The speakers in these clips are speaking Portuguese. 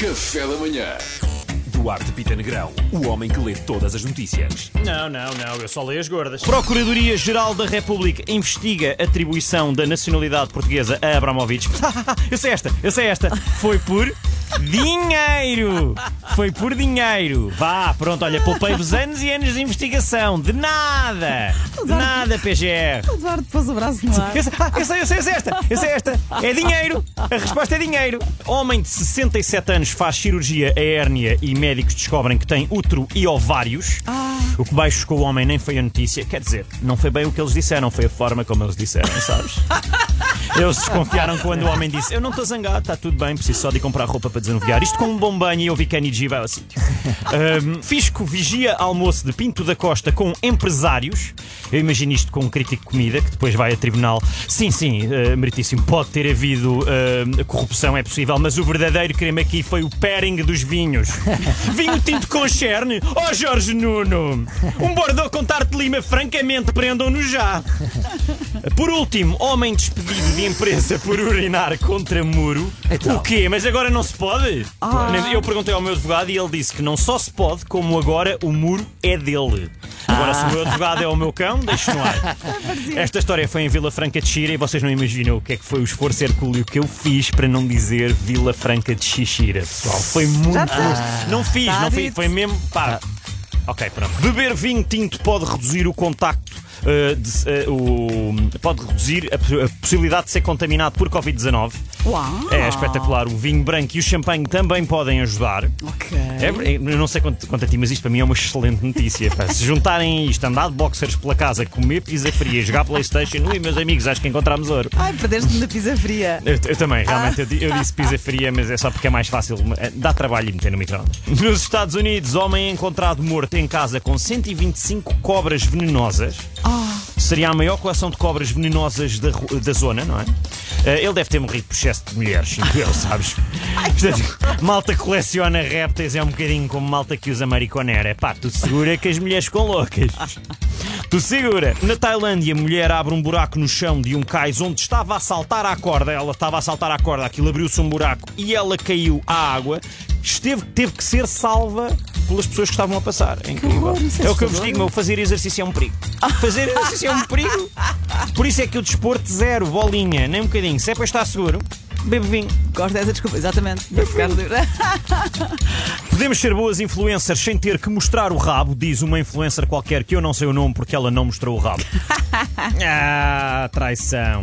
Café da manhã. Duarte Pita Negrão, o homem que lê todas as notícias. Não, não, não, eu só leio as gordas. Procuradoria-Geral da República investiga a atribuição da nacionalidade portuguesa a Abramovich. eu sei esta, eu sei esta. Foi por dinheiro! Foi por dinheiro. Vá, pronto, olha, poupei-vos anos e anos de investigação. De nada! De nada, PGR. O Eduardo pôs o braço no ar. Eu sei, ah, eu sei, eu sei, eu sei esta, eu sei esta. É dinheiro. A resposta é dinheiro. Homem de 67 anos faz cirurgia a hérnia e médicos descobrem que tem útero e ovários. O que mais chocou o homem nem foi a notícia. Quer dizer, não foi bem o que eles disseram, foi a forma como eles disseram, sabes? Eles desconfiaram quando o homem disse: Eu não estou zangado, está tudo bem, preciso só de comprar roupa para desanuviar. Isto com um bom banho e eu vi Kenny G vai ao sítio. Ahm, Fisco vigia almoço de Pinto da Costa com empresários. Eu imagino isto com um crítico de comida que depois vai a tribunal. Sim, sim, uh, meritíssimo, pode ter havido ah, corrupção, é possível, mas o verdadeiro crime aqui foi o pairing dos vinhos. Vinho tinto com cherne? Oh Jorge Nuno! Um Bordeaux com tarte de lima, francamente, prendam-no já. Por último, homem despedido de empresa por urinar contra muro. O quê? Mas agora não se pode? Eu perguntei ao meu advogado e ele disse que não só se pode, como agora o muro é dele. Agora, se o meu advogado é o meu cão, deixe no ar. Esta história foi em Vila Franca de Xira e vocês não imaginam o que é que foi o esforço hercúleo que eu fiz para não dizer Vila Franca de Xixira, pessoal. Foi muito. Não fiz, Tá não fiz. Foi mesmo. Pá. Ok, pronto. Beber vinho tinto pode reduzir o contacto. Uh, de- uh, o- pode reduzir a, a possibilidade de ser contaminado por Covid-19. Uau! É espetacular. O vinho branco e o champanhe também podem ajudar. Ok. É- eu não sei quanto, quanto a ti, mas isto para mim é uma excelente notícia. pá. Se juntarem isto, andar de boxers pela casa, comer pizza fria, jogar Playstation, ui, meus amigos, acho que encontramos ouro. Ai, perdeste-me na pizza fria. Eu, eu também, realmente, eu, di- eu disse pizza fria, mas é só porque é mais fácil. eh, Dá trabalho e meter no microondas. Nos Estados Unidos, homem é encontrado morto em casa com 125 cobras venenosas. Seria a maior coleção de cobras venenosas da, da zona, não é? Eh, ele deve ter morrido por excesso de mulheres, eu, sabes? Portanto, malta coleciona répteis é um bocadinho como malta que usa mariconera. Pá, tu segura que as mulheres ficam loucas. Tu segura. Na Tailândia, a mulher abre um buraco no chão de um cais onde estava a saltar à corda. Ela estava a saltar à corda, aquilo abriu-se um buraco e ela caiu à água. Esteve, teve que ser salva pelas pessoas que estavam a passar. É incrível. horror, é é o que eu vos digo, meu, fazer exercício é um perigo. Fazer exercício é um perigo. Por isso é que o desporto zero, bolinha, nem um bocadinho. Se é para estar seguro, bebe vinho. Gosto dessa desculpa, exatamente. Podemos ser boas influencers sem ter que mostrar o rabo, diz uma influencer qualquer que eu não sei o nome porque ela não mostrou o rabo. ah, traição.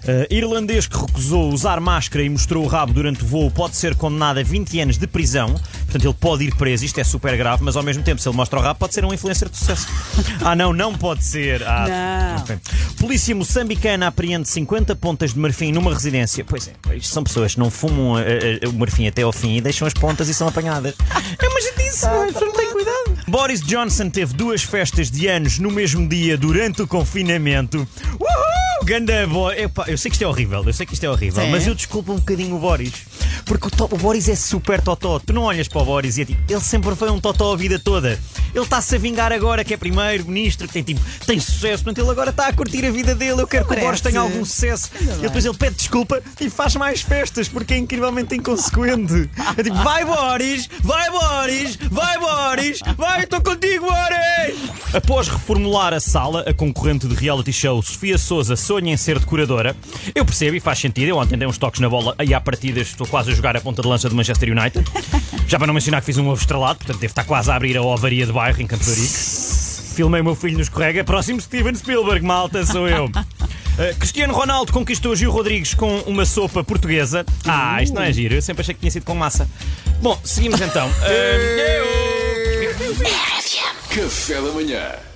Uh, irlandês que recusou usar máscara e mostrou o rabo durante o voo pode ser condenado a 20 anos de prisão. Portanto, ele pode ir preso. Isto é super grave, mas ao mesmo tempo, se ele mostra o rabo, pode ser um influencer de sucesso. ah, não, não pode ser. Ah, Não. ok. Polícia moçambicana apreende 50 pontas de marfim numa residência. Pois é, isto são pessoas que não fumam uh, uh, o marfim até ao fim e deixam as pontas e são apanhadas. É uma não é? não tem cuidado. Boris Johnson teve duas festas de anos no mesmo dia durante o confinamento. Uhul! Ganda boy. Epá, eu sei que isto é horrível, eu sei que isto é horrível, Sim. mas eu desculpo um bocadinho o Boris. Porque o, to- o Boris é super totó. Tu não olhas para o Boris e é tipo, ele sempre foi um totó a vida toda. Ele está-se a vingar agora que é primeiro-ministro, que tem, tipo, tem sucesso, portanto ele agora está a curtir a vida dele. Eu quero que o Boris tenha algum sucesso. E depois ele pede desculpa e faz mais festas porque é incrivelmente inconsequente. É tipo, vai Boris, vai Boris, vai Boris, vai, estou contigo, Boris! Após reformular a sala, a concorrente de reality show Sofia Souza sonha em ser decoradora. Eu percebo e faz sentido. Eu ontem dei uns toques na bola e à partida estou quase a jogar a ponta de lança do Manchester United. Já para não mencionar que fiz um ovo estrelado, portanto devo estar quase a abrir a ovaria de bairro em Campo de. Filmei o meu filho no escorrega. Próximo Steven Spielberg, malta, sou eu. Uh, Cristiano Ronaldo conquistou Gil Rodrigues com uma sopa portuguesa. Ah, isto não é giro. Eu sempre achei que tinha sido com massa. Bom, seguimos então. Uh, eu- Café da manhã.